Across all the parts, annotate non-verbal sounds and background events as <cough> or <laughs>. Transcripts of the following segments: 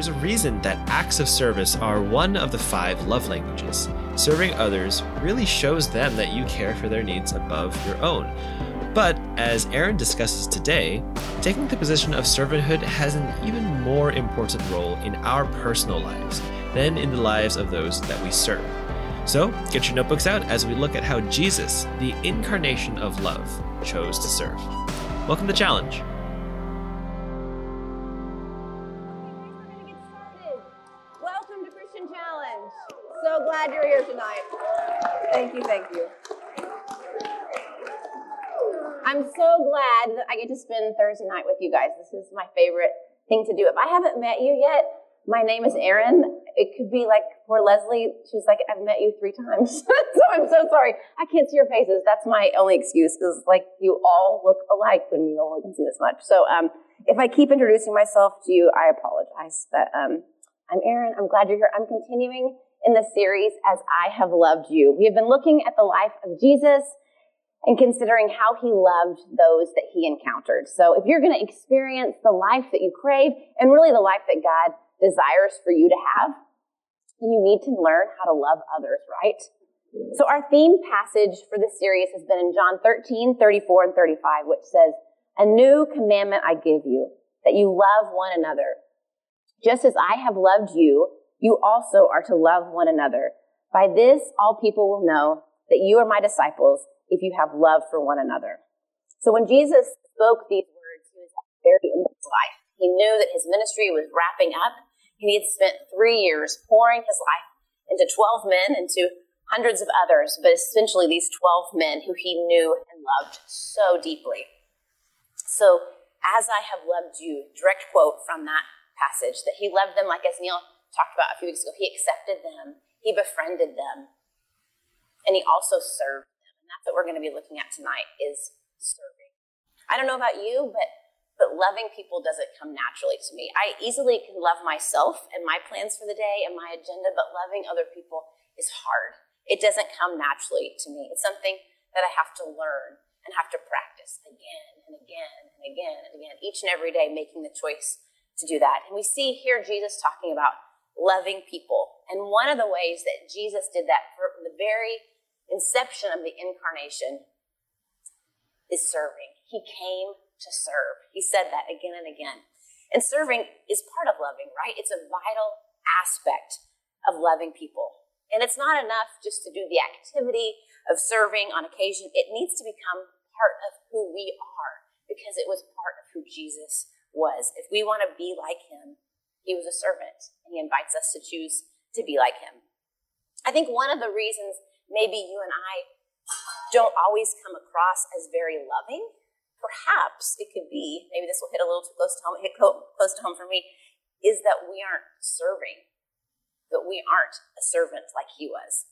There's a reason that acts of service are one of the five love languages. Serving others really shows them that you care for their needs above your own. But as Erin discusses today, taking the position of servanthood has an even more important role in our personal lives than in the lives of those that we serve. So get your notebooks out as we look at how Jesus, the incarnation of love, chose to serve. Welcome to Challenge. Thursday night with you guys. This is my favorite thing to do. If I haven't met you yet, my name is Erin. It could be like poor Leslie. She was like, I've met you three times. <laughs> so I'm so sorry. I can't see your faces. That's my only excuse is like you all look alike when you only can see this much. So um, if I keep introducing myself to you, I apologize. But um, I'm Erin. I'm glad you're here. I'm continuing in the series as I have loved you. We have been looking at the life of Jesus and considering how he loved those that he encountered. So if you're going to experience the life that you crave and really the life that God desires for you to have, then you need to learn how to love others, right? So our theme passage for this series has been in John 13, 34, and 35, which says, A new commandment I give you, that you love one another. Just as I have loved you, you also are to love one another. By this, all people will know that you are my disciples if you have love for one another. So when Jesus spoke these words, he was at the very end of his life. He knew that his ministry was wrapping up and he had spent three years pouring his life into 12 men, into hundreds of others, but essentially these 12 men who he knew and loved so deeply. So, as I have loved you, direct quote from that passage, that he loved them like as Neil talked about a few weeks ago, he accepted them, he befriended them, and he also served that's what we're going to be looking at tonight is serving. I don't know about you, but but loving people doesn't come naturally to me. I easily can love myself and my plans for the day and my agenda, but loving other people is hard. It doesn't come naturally to me. It's something that I have to learn and have to practice again and again and again and again, each and every day, making the choice to do that. And we see here Jesus talking about loving people. And one of the ways that Jesus did that from the very inception of the incarnation is serving. He came to serve. He said that again and again. And serving is part of loving, right? It's a vital aspect of loving people. And it's not enough just to do the activity of serving on occasion. It needs to become part of who we are because it was part of who Jesus was. If we want to be like him, he was a servant and he invites us to choose to be like him. I think one of the reasons maybe you and I don't always come across as very loving perhaps it could be, maybe this will hit a little too close to home, hit close to home for me, is that we aren't serving, that we aren't a servant like he was.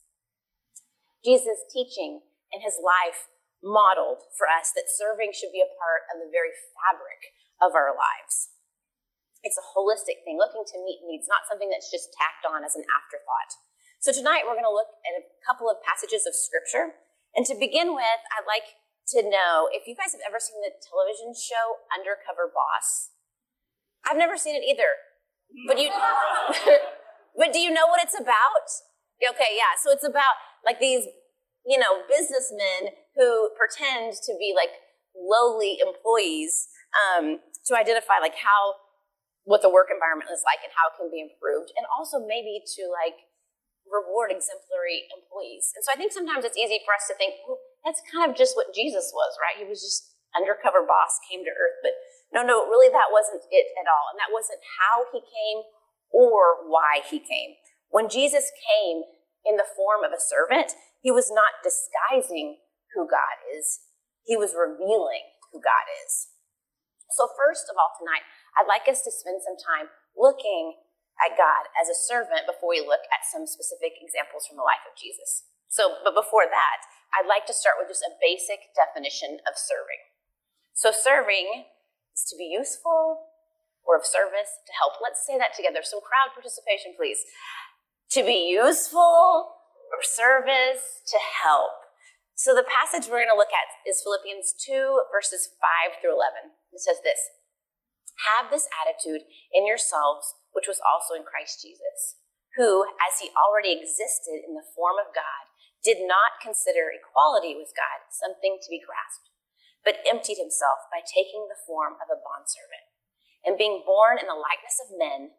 Jesus' teaching and his life modeled for us that serving should be a part of the very fabric of our lives. It's a holistic thing, looking to meet needs, not something that's just tacked on as an afterthought. So tonight we're going to look at a couple of passages of scripture. And to begin with, I'd like to know if you guys have ever seen the television show Undercover Boss. I've never seen it either. But you <laughs> But do you know what it's about? Okay, yeah. So it's about like these, you know, businessmen who pretend to be like lowly employees um, to identify like how what the work environment is like and how it can be improved, and also maybe to like reward exemplary employees. And so I think sometimes it's easy for us to think, well, that's kind of just what Jesus was, right? He was just undercover boss, came to earth. But no, no, really that wasn't it at all. And that wasn't how he came or why he came. When Jesus came in the form of a servant, he was not disguising who God is. He was revealing who God is. So first of all tonight, I'd like us to spend some time looking at God as a servant before we look at some specific examples from the life of Jesus. So, but before that, I'd like to start with just a basic definition of serving. So, serving is to be useful or of service to help. Let's say that together. Some crowd participation, please. To be useful or service to help. So, the passage we're going to look at is Philippians 2, verses 5 through 11. It says this Have this attitude in yourselves, which was also in Christ Jesus, who, as he already existed in the form of God, did not consider equality with God something to be grasped, but emptied himself by taking the form of a bondservant. And being born in the likeness of men,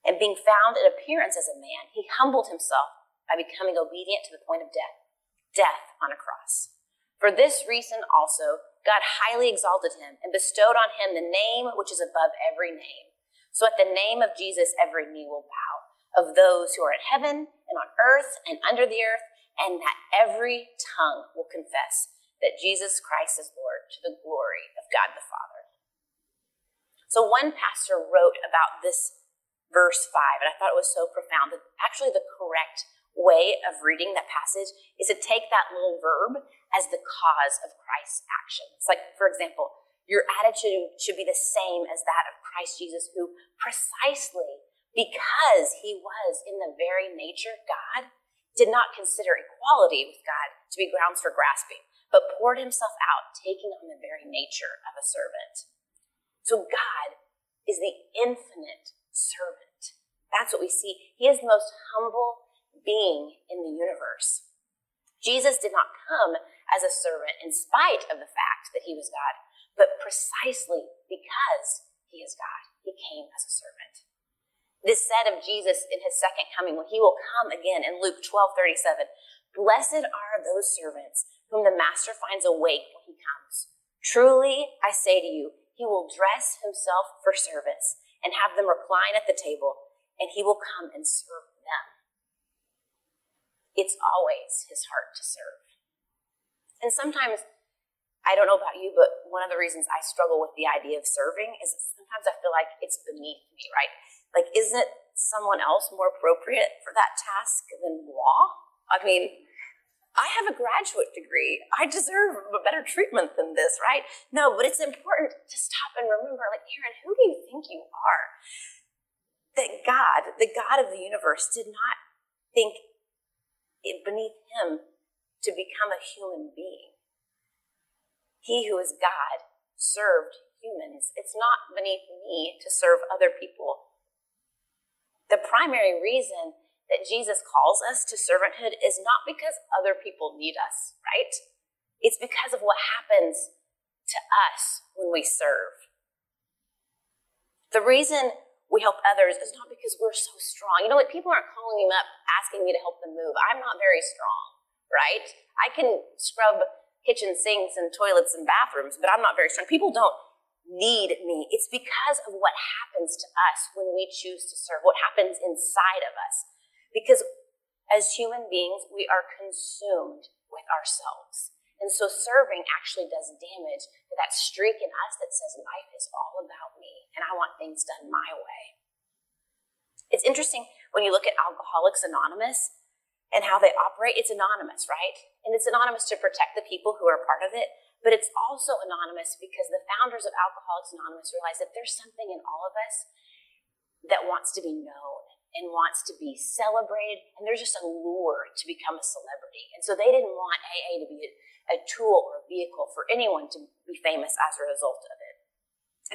and being found in appearance as a man, he humbled himself by becoming obedient to the point of death, death on a cross. For this reason also, God highly exalted him and bestowed on him the name which is above every name. So at the name of Jesus, every knee will bow of those who are in heaven and on earth and under the earth, and that every tongue will confess that Jesus Christ is Lord to the glory of God the Father. So one pastor wrote about this verse 5, and I thought it was so profound that actually the correct way of reading that passage is to take that little verb as the cause of Christ's action. It's like, for example, your attitude should be the same as that of Christ Jesus, who precisely because he was in the very nature God, did not consider equality with God to be grounds for grasping, but poured himself out, taking on the very nature of a servant. So God is the infinite servant. That's what we see. He is the most humble being in the universe. Jesus did not come as a servant in spite of the fact that he was God, but precisely because he is God, he came as a servant. This said of Jesus in his second coming, when he will come again in Luke 12 37, blessed are those servants whom the master finds awake when he comes. Truly, I say to you, he will dress himself for service and have them recline at the table, and he will come and serve. It's always his heart to serve. And sometimes, I don't know about you, but one of the reasons I struggle with the idea of serving is sometimes I feel like it's beneath me, right? Like, isn't someone else more appropriate for that task than moi? I mean, I have a graduate degree. I deserve a better treatment than this, right? No, but it's important to stop and remember, like, Erin, who do you think you are? That God, the God of the universe, did not think beneath him to become a human being. He who is God served humans. It's not beneath me to serve other people. The primary reason that Jesus calls us to servanthood is not because other people need us, right? It's because of what happens to us when we serve. The reason we help others is not because we're so strong. You know, like people aren't calling me up asking me to help them move. I'm not very strong right? I can scrub kitchen sinks and toilets and bathrooms, but I'm not very strong. People don't need me. It's because of what happens to us when we choose to serve, what happens inside of us. Because as human beings, we are consumed with ourselves. And so serving actually does damage to that streak in us that says life is all about me and I want things done my way. It's interesting when you look at Alcoholics Anonymous, and how they operate, it's anonymous, right? And it's anonymous to protect the people who are part of it, but it's also anonymous because the founders of Alcoholics Anonymous realized that there's something in all of us that wants to be known and wants to be celebrated, and there's just a lure to become a celebrity. And so they didn't want AA to be a, a tool or a vehicle for anyone to be famous as a result of it.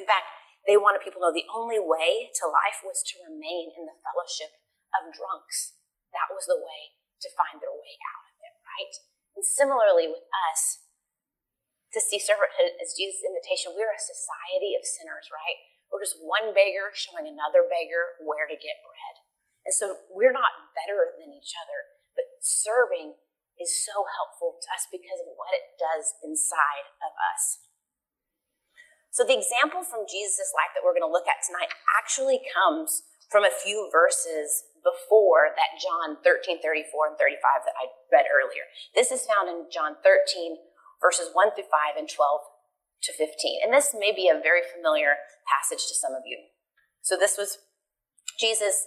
In fact, they wanted people to know the only way to life was to remain in the fellowship of drunks. That was the way to find their way out of it, right? And similarly with us, to see servanthood as Jesus' invitation, we're a society of sinners, right? We're just one beggar showing another beggar where to get bread. And so we're not better than each other, but serving is so helpful to us because of what it does inside of us. So the example from Jesus' life that we're going to look at tonight actually comes from a few verses before that John 13, 34, and 35 that I read earlier. This is found in John 13, verses 1 through 5 and 12 to 15. And this may be a very familiar passage to some of you. So this was Jesus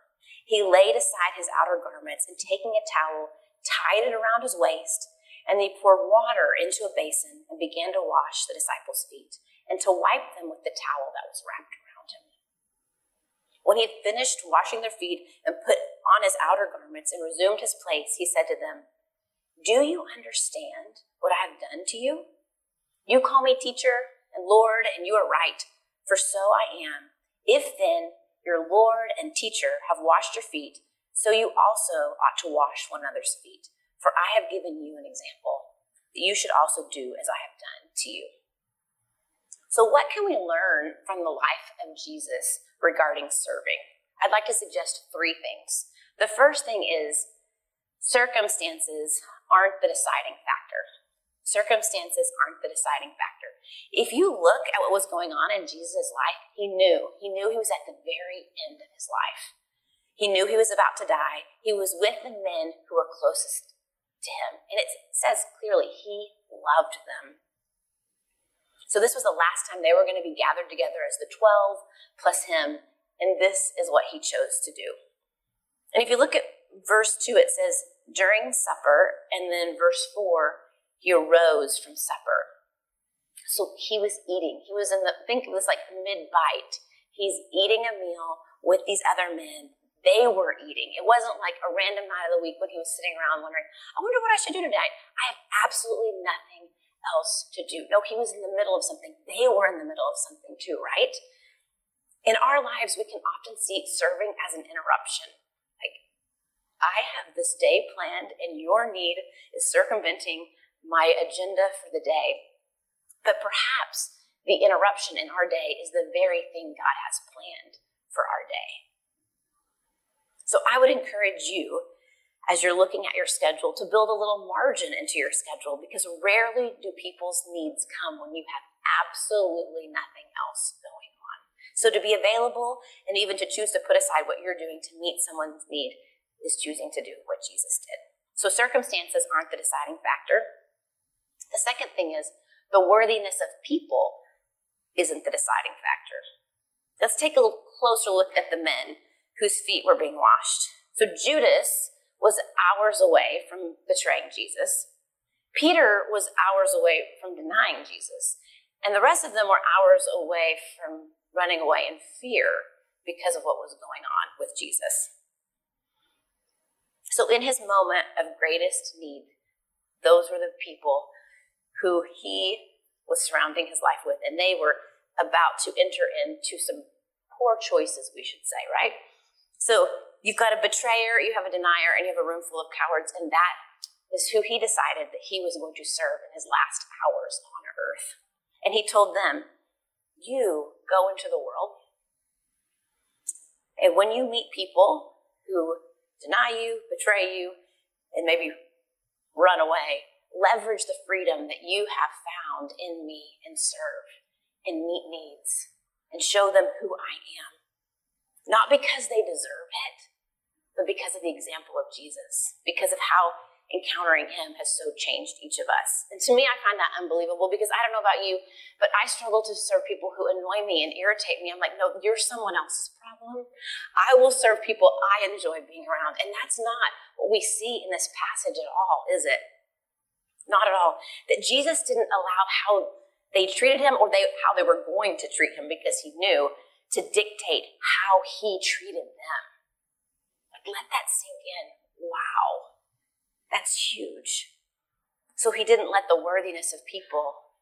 He laid aside his outer garments and taking a towel, tied it around his waist, and he poured water into a basin and began to wash the disciples' feet and to wipe them with the towel that was wrapped around him. When he had finished washing their feet and put on his outer garments and resumed his place, he said to them, Do you understand what I have done to you? You call me teacher and Lord, and you are right, for so I am. If then your Lord and teacher have washed your feet, so you also ought to wash one another's feet. For I have given you an example that you should also do as I have done to you. So, what can we learn from the life of Jesus regarding serving? I'd like to suggest three things. The first thing is circumstances aren't the deciding factor. Circumstances aren't the deciding factor. If you look at what was going on in Jesus' life, he knew. He knew he was at the very end of his life. He knew he was about to die. He was with the men who were closest to him. And it says clearly, he loved them. So this was the last time they were going to be gathered together as the 12 plus him. And this is what he chose to do. And if you look at verse 2, it says, during supper, and then verse 4, he arose from supper. So he was eating. He was in the, think it was like mid bite. He's eating a meal with these other men they were eating. It wasn't like a random night of the week when he was sitting around wondering, I wonder what I should do tonight. I have absolutely nothing else to do. No, he was in the middle of something. They were in the middle of something too, right? In our lives, we can often see serving as an interruption. Like, I have this day planned, and your need is circumventing my agenda for the day. But perhaps the interruption in our day is the very thing God has planned for our day. So I would encourage you, as you're looking at your schedule, to build a little margin into your schedule because rarely do people's needs come when you have absolutely nothing else going on. So to be available and even to choose to put aside what you're doing to meet someone's need is choosing to do what Jesus did. So circumstances aren't the deciding factor. The second thing is the worthiness of people isn't the deciding factor. Let's take a closer look at the men whose feet were being washed. So Judas was hours away from betraying Jesus. Peter was hours away from denying Jesus. And the rest of them were hours away from running away in fear because of what was going on with Jesus. So, in his moment of greatest need, those were the people who he was surrounding his life with, and they were about to enter into some poor choices, we should say, right? So you've got a betrayer, you have a denier, and you have a room full of cowards, and that is who he decided that he was going to serve in his last hours on earth. And he told them, You go into the world, and when you meet people who deny you, betray you, and maybe run away, leverage the freedom that you have found in me and serve and meet needs and show them who I am. Not because they deserve it, but because of the example of Jesus, because of how encountering him has so changed each of us. And to me, I find that unbelievable because I don't know about you, but I struggle to serve people who annoy me and irritate me. I'm like, no, you're someone else's problem. I will serve people I enjoy being around. And that's not what we see in this passage at all, is it? Not at all. That Jesus didn't allow how they treated him or they, how they were going to treat him because he knew to dictate how he treated them. Like, let that sink in. Wow. That's huge. So he didn't let the worthiness of people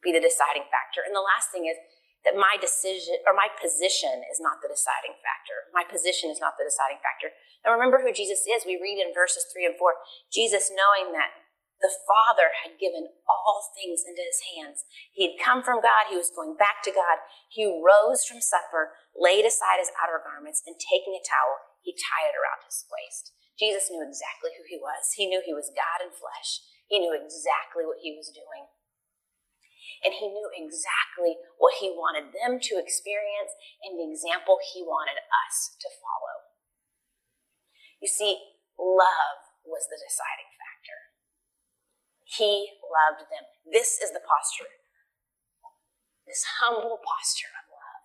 be the deciding factor. And the last thing is that my decision or my position is not the deciding factor. My position is not the deciding factor. Now remember who Jesus is. We read in verses three and four, Jesus knowing that the Father had given all things into his hands. He had come from God. He was going back to God. He rose from supper, laid aside his outer garments, and taking a towel, he tied it around his waist. Jesus knew exactly who he was. He knew he was God in flesh. He knew exactly what he was doing. And he knew exactly what he wanted them to experience and the example he wanted us to follow. You see, love was the deciding he loved them. This is the posture, this humble posture of love.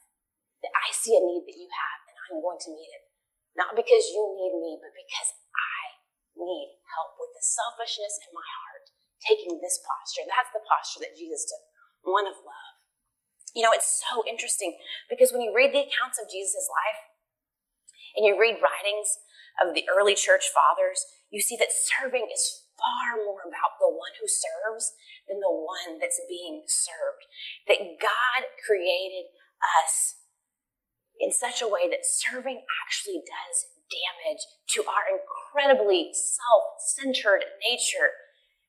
that I see a need that you have and I'm going to meet it. Not because you need me, but because I need help with the selfishness in my heart, taking this posture. That's the posture that Jesus took, one of love. You know, it's so interesting because when you read the accounts of Jesus' life and you read writings of the early church fathers, you see that serving is far more about the one who serves than the one that's being served. That God created us in such a way that serving actually does damage to our incredibly self centered nature,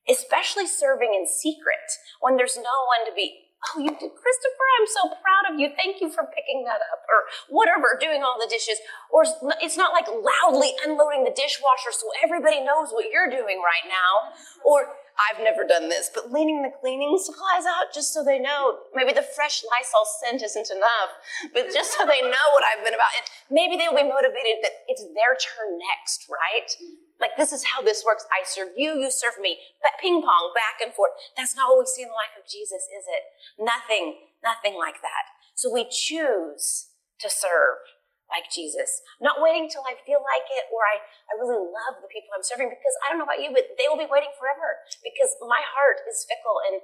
especially serving in secret when there's no one to be. Oh, you did, Christopher, I'm so proud of you. Thank you for picking that up, or whatever, doing all the dishes. Or it's not like loudly unloading the dishwasher so everybody knows what you're doing right now. Or I've never done this, but leaning the cleaning supplies out just so they know. Maybe the fresh Lysol scent isn't enough, but just so they know what I've been about. And maybe they'll be motivated that it's their turn next, right? Like this is how this works. I serve you, you serve me. But ping pong, back and forth. That's not what we see in the life of Jesus, is it? Nothing, nothing like that. So we choose to serve like Jesus. Not waiting till I feel like it or I, I really love the people I'm serving because I don't know about you, but they will be waiting forever because my heart is fickle and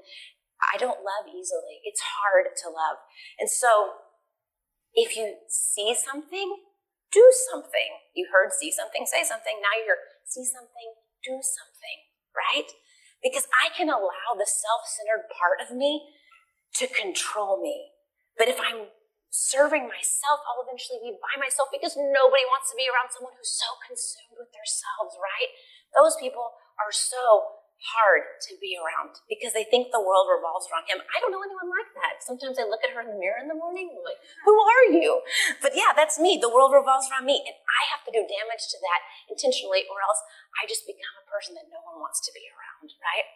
I don't love easily. It's hard to love. And so if you see something, do something. You heard see something, say something. Now you're see something, do something, right? Because I can allow the self centered part of me to control me. But if I'm serving myself, I'll eventually be by myself because nobody wants to be around someone who's so consumed with themselves, right? Those people are so hard to be around because they think the world revolves around him. I don't know anyone like that. Sometimes I look at her in the mirror in the morning I'm like, who are you? But yeah, that's me. The world revolves around me and I have to do damage to that intentionally or else I just become a person that no one wants to be around, right?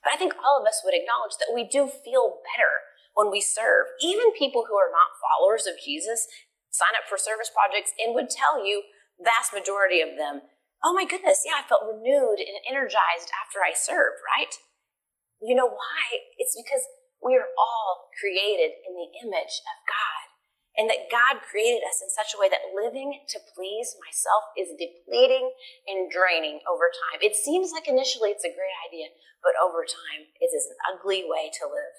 But I think all of us would acknowledge that we do feel better when we serve. Even people who are not followers of Jesus sign up for service projects and would tell you, vast majority of them, oh my goodness, yeah, I felt renewed and energized after I served, right? You know why? It's because we are all created in the image of God. And that God created us in such a way that living to please myself is depleting and draining over time. It seems like initially it's a great idea, but over time it is an ugly way to live.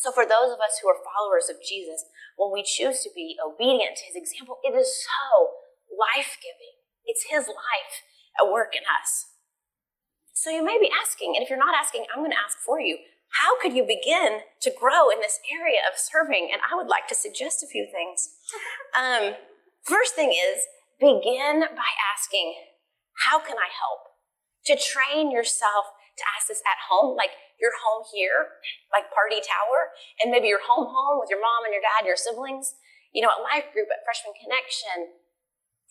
So, for those of us who are followers of Jesus, when we choose to be obedient to his example, it is so life giving. It's his life at work in us. So, you may be asking, and if you're not asking, I'm going to ask for you how could you begin to grow in this area of serving? And I would like to suggest a few things. <laughs> Um, first thing is begin by asking, How can I help? To train yourself to ask this at home, like your home here, like Party Tower, and maybe your home home with your mom and your dad, your siblings, you know, at life group, at Freshman Connection,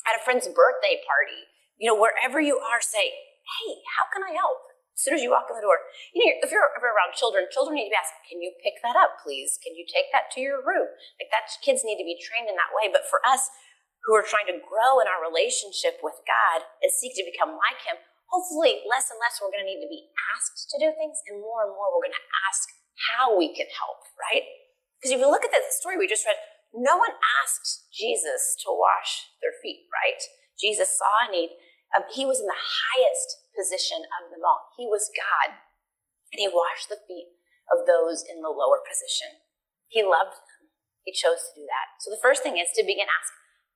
at a friend's birthday party, you know, wherever you are, say, hey, how can I help? As soon as you walk in the door, you know, if you're ever around children, children need to be asked, can you pick that up, please? Can you take that to your room? Like that, kids need to be trained in that way. But for us who are trying to grow in our relationship with God and seek to become like Him, hopefully less and less we're going to need to be asked to do things and more and more we're going to ask how we can help, right? Because if you look at the story we just read, no one asked Jesus to wash their feet, right? Jesus saw a need. Um, he was in the highest position of them all. He was God, and he washed the feet of those in the lower position. He loved them. He chose to do that. So the first thing is to begin ask,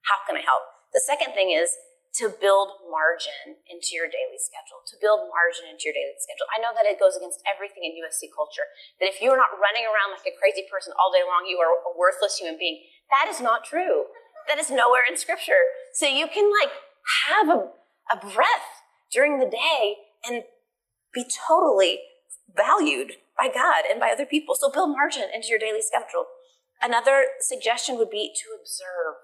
how can I help? The second thing is to build margin into your daily schedule, to build margin into your daily schedule. I know that it goes against everything in USC culture, that if you're not running around like a crazy person all day long, you are a worthless human being. That is not true. That is nowhere in scripture. So you can like have a, a breath during the day and be totally valued by God and by other people. So build margin into your daily schedule. Another suggestion would be to observe,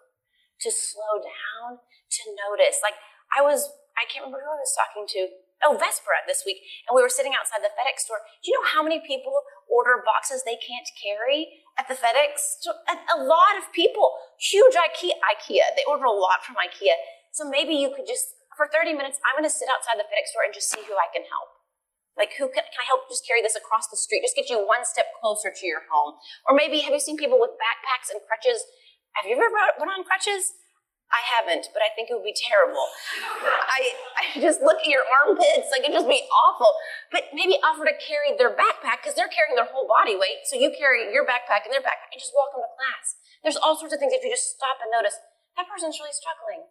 to slow down, to notice. Like I was, I can't remember who I was talking to. Oh, Vespera this week, and we were sitting outside the FedEx store. Do you know how many people order boxes they can't carry at the FedEx? A, a lot of people. Huge IKEA. IKEA. They order a lot from IKEA. So maybe you could just, for 30 minutes, I'm going to sit outside the FedEx store and just see who I can help. Like, who can, can I help just carry this across the street? Just get you one step closer to your home. Or maybe have you seen people with backpacks and crutches? Have you ever been on crutches? I haven't, but I think it would be terrible. I, I just look at your armpits, like it'd just be awful. But maybe offer to carry their backpack because they're carrying their whole body weight. So you carry your backpack and their backpack and just walk them to class. There's all sorts of things if you just stop and notice that person's really struggling.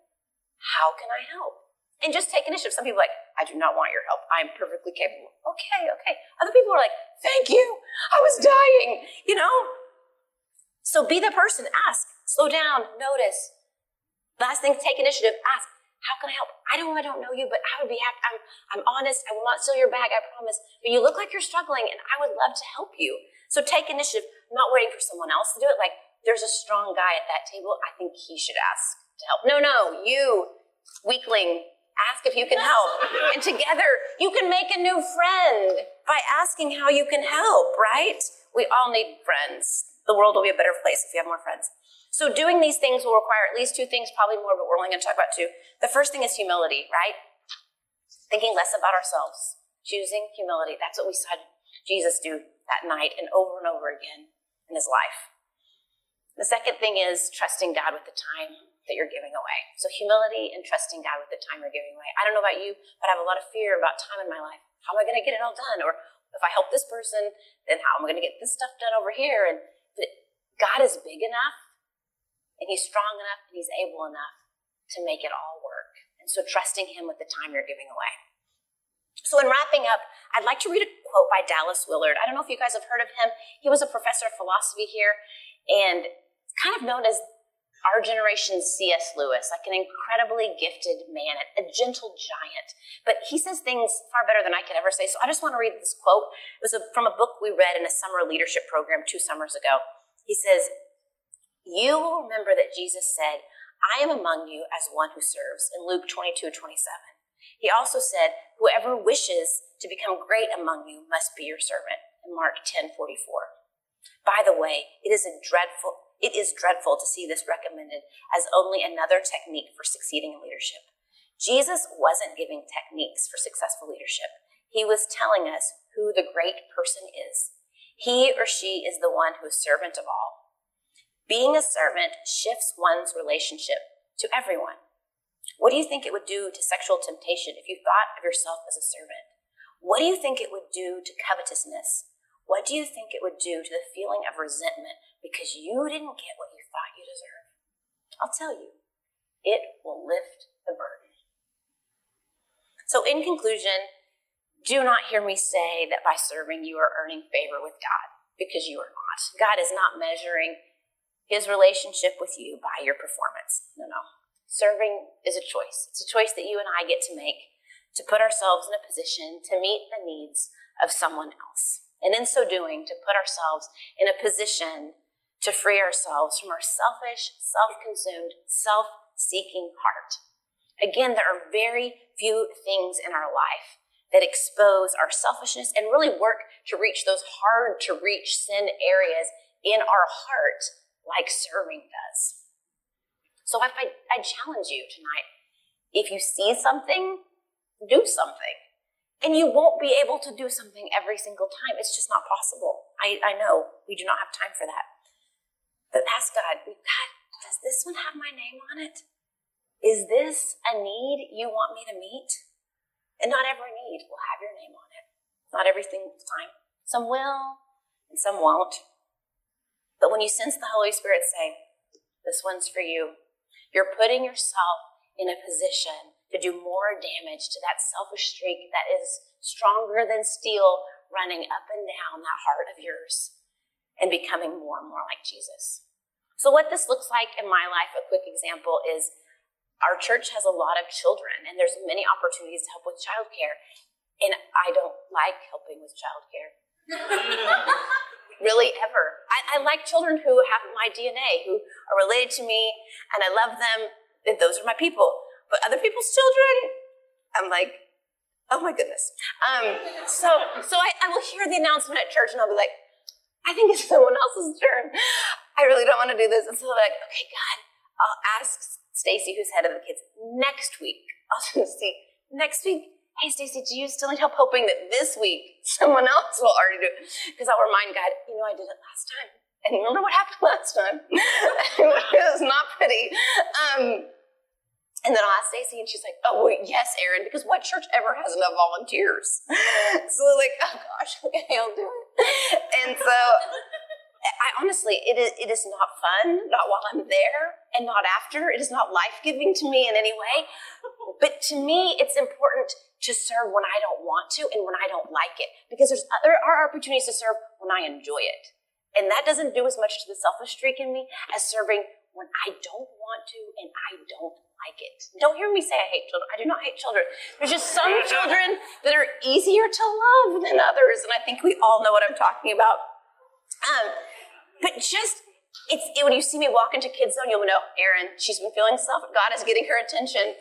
How can I help? and just take initiative. Some people are like, I do not want your help. I'm perfectly capable. Okay, okay. Other people are like, thank you. I was dying, you know? So be the person. Ask. Slow down. Notice. Last thing, take initiative. Ask. How can I help? I know I don't know you, but I would be happy. I'm, I'm honest. I will not steal your bag. I promise. But you look like you're struggling and I would love to help you. So take initiative, not waiting for someone else to do it. Like, there's a strong guy at that table. I think he should ask to help. No, no, you, weakling, ask if you can help. <laughs> And together, you can make a new friend by asking how you can help, right? We all need friends. The world will be a better place if we have more friends. So doing these things will require at least two things, probably more, but we're only going to talk about two. The first thing is humility, right? Thinking less about ourselves, choosing humility. That's what we saw Jesus do that night and over and over again in his life. The second thing is trusting God with the time that you're giving away. So humility and trusting God with the time you're giving away. I don't know about you, but I have a lot of fear about time in my life. How am I going to get it all done? Or if I help this person, then how am I going to get this stuff done over here? And God is big enough and he's strong enough and he's able enough to make it all work. And so trusting him with the time you're giving away. So in wrapping up, I'd like to read a quote by Dallas Willard. I don't know if you guys have heard of him. He was a professor of philosophy here and kind of known as our generation's C.S. Lewis, like an incredibly gifted man, a gentle giant. But he says things far better than I could ever say. So I just want to read this quote. It was a, from a book we read in a summer leadership program two summers ago. He says, You will remember that Jesus said, I am among you as one who serves, in Luke 22 27. He also said, Whoever wishes to become great among you must be your servant, in Mark 10 44. By the way, it is a dreadful, it is dreadful to see this recommended as only another technique for succeeding in leadership. Jesus wasn't giving techniques for successful leadership. He was telling us who the great person is. He or she is the one who is servant of all. Being a servant shifts one's relationship to everyone. What do you think it would do to sexual temptation if you thought of yourself as a servant? What do you think it would do to covetousness? What do you think it would do to the feeling of resentment because you didn't get what you thought you deserved. I'll tell you, it will lift the burden. So, in conclusion, do not hear me say that by serving you are earning favor with God, because you are not. God is not measuring his relationship with you by your performance. No, no. Serving is a choice. It's a choice that you and I get to make to put ourselves in a position to meet the needs of someone else. And in so doing, to put ourselves in a position to free ourselves from our selfish, self consumed, self seeking heart. Again, there are very few things in our life that expose our selfishness and really work to reach those hard to reach sin areas in our heart like serving does. So if I, I challenge you tonight, if you see something, do something. And you won't be able to do something every single time. It's just not possible. I, I know we do not have time for that. But ask God, God, does this one have my name on it? Is this a need you want me to meet? And not every need will have your name on it. Not every single time. Some will, and some won't. But when you sense the Holy Spirit say, this one's for you, you're putting yourself in a position to do more damage to that selfish streak that is stronger than steel running up and down that heart of yours and becoming more and more like Jesus. So, what this looks like in my life, a quick example is our church has a lot of children, and there's many opportunities to help with childcare. And I don't like helping with childcare. <laughs> really, ever. I, I like children who have my DNA, who are related to me, and I love them. Those are my people. But other people's children, I'm like, oh my goodness. Um, so so I, I will hear the announcement at church, and I'll be like, I think it's someone else's turn. I really don't want to do this. And so I'm like, okay, God, I'll ask Stacy, who's head of the kids, next week. <laughs> I'll just see next week. hey, Stacy, do you still need help? Hoping that this week someone else will already do it. Because I'll remind God, you know, I did it last time. And remember what happened <laughs> last time? <laughs> it was not pretty. Um, and then I'll ask Stacy, and she's like, "Oh wait, yes, Erin, because what church ever has enough volunteers?" <laughs> so like, oh gosh, <laughs> okay, I'll do it. And so, <laughs> I honestly, it is it is not fun, not while I'm there, and not after. It is not life giving to me in any way. But to me, it's important to serve when I don't want to and when I don't like it, because there's there are opportunities to serve when I enjoy it, and that doesn't do as much to the selfish streak in me as serving when I don't want to and I don't like it. Don't hear me say I hate children. I do not hate children. There's just some children that are easier to love than others, and I think we all know what I'm talking about. Um, but just it's it, when you see me walk into kids zone, you'll know Erin. She's been feeling self. God is getting her attention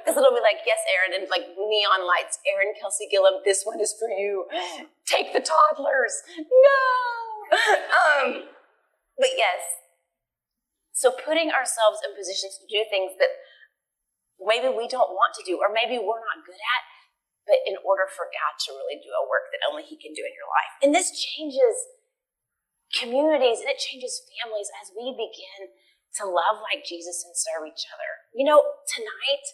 because um, it'll be like, yes, Erin, and like neon lights. Erin Kelsey Gillum, this one is for you. Take the toddlers. No. <laughs> Um, but yes, so putting ourselves in positions to do things that maybe we don't want to do, or maybe we're not good at, but in order for God to really do a work that only He can do in your life. And this changes communities and it changes families as we begin to love like Jesus and serve each other. You know, tonight,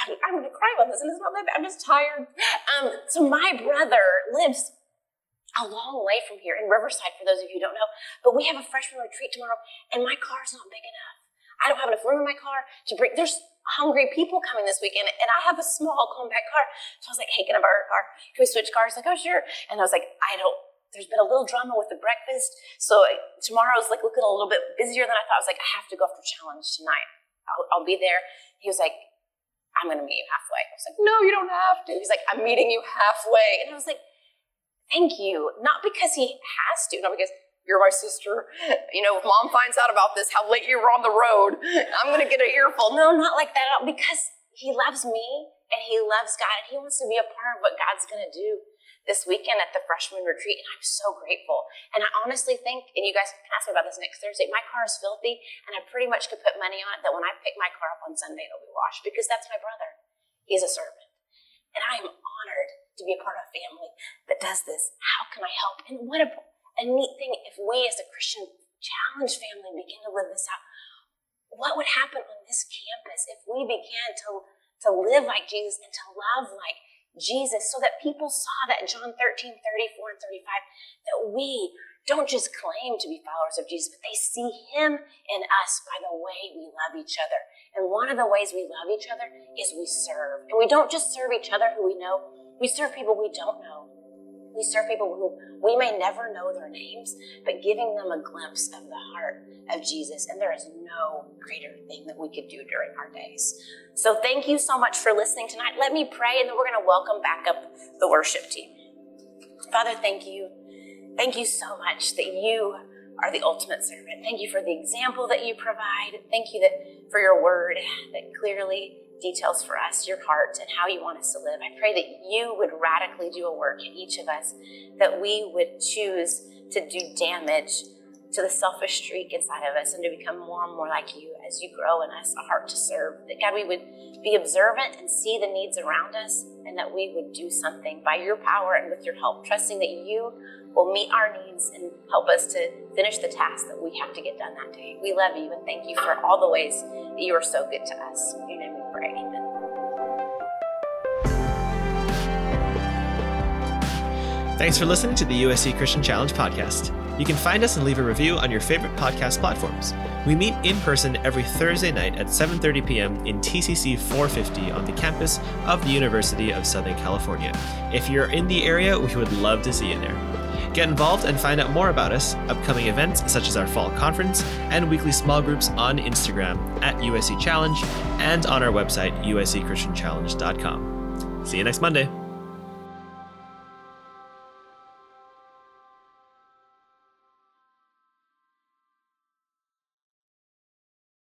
I'm, I'm going to cry about this, and it's not that bad. I'm just tired. Um, so my brother lives a long way from here in Riverside, for those of you who don't know. But we have a freshman retreat tomorrow, and my car's not big enough. I don't have enough room in my car to bring. There's hungry people coming this weekend, and I have a small compact car. So I was like, "Hey, can I borrow your car? Can we switch cars?" Like, "Oh, sure." And I was like, "I don't." There's been a little drama with the breakfast, so tomorrow's like looking a little bit busier than I thought. I was like, "I have to go for challenge tonight. I'll, I'll be there." He was like, "I'm going to meet you halfway." I was like, "No, you don't have to." He's like, "I'm meeting you halfway," and I was like thank you. Not because he has to, not because you're my sister. You know, if mom finds out about this, how late you were on the road, I'm going to get an earful. No, not like that. Because he loves me and he loves God and he wants to be a part of what God's going to do this weekend at the freshman retreat. And I'm so grateful. And I honestly think, and you guys can ask me about this next Thursday, my car is filthy and I pretty much could put money on it that when I pick my car up on Sunday, it'll be washed because that's my brother. He's a servant. And I am honored to be a part of a family that does this. How can I help? And what a, a neat thing if we as a Christian challenge family begin to live this out. What would happen on this campus if we began to, to live like Jesus and to love like Jesus so that people saw that John 13, 34 and 35, that we don't just claim to be followers of Jesus, but they see him in us by the way we love each other. And one of the ways we love each other is we serve. And we don't just serve each other who we know, we serve people we don't know. We serve people who we may never know their names, but giving them a glimpse of the heart of Jesus. And there is no greater thing that we could do during our days. So thank you so much for listening tonight. Let me pray, and then we're going to welcome back up the worship team. Father, thank you. Thank you so much that you are the ultimate servant. Thank you for the example that you provide. Thank you that for your word that clearly details for us your heart and how you want us to live. I pray that you would radically do a work in each of us, that we would choose to do damage to the selfish streak inside of us and to become more and more like you as you grow in us a heart to serve. That God, we would be observant and see the needs around us and that we would do something by your power and with your help, trusting that you will meet our needs and help us to finish the task that we have to get done that day. We love you and thank you for all the ways that you are so good to us. In your name Amen. Thanks for listening to the USC Christian Challenge podcast. You can find us and leave a review on your favorite podcast platforms. We meet in person every Thursday night at 7:30 p.m. in TCC 450 on the campus of the University of Southern California. If you're in the area, we would love to see you there. Get involved and find out more about us, upcoming events such as our fall conference, and weekly small groups on Instagram at USC Challenge and on our website, uscchristianchallenge.com. See you next Monday.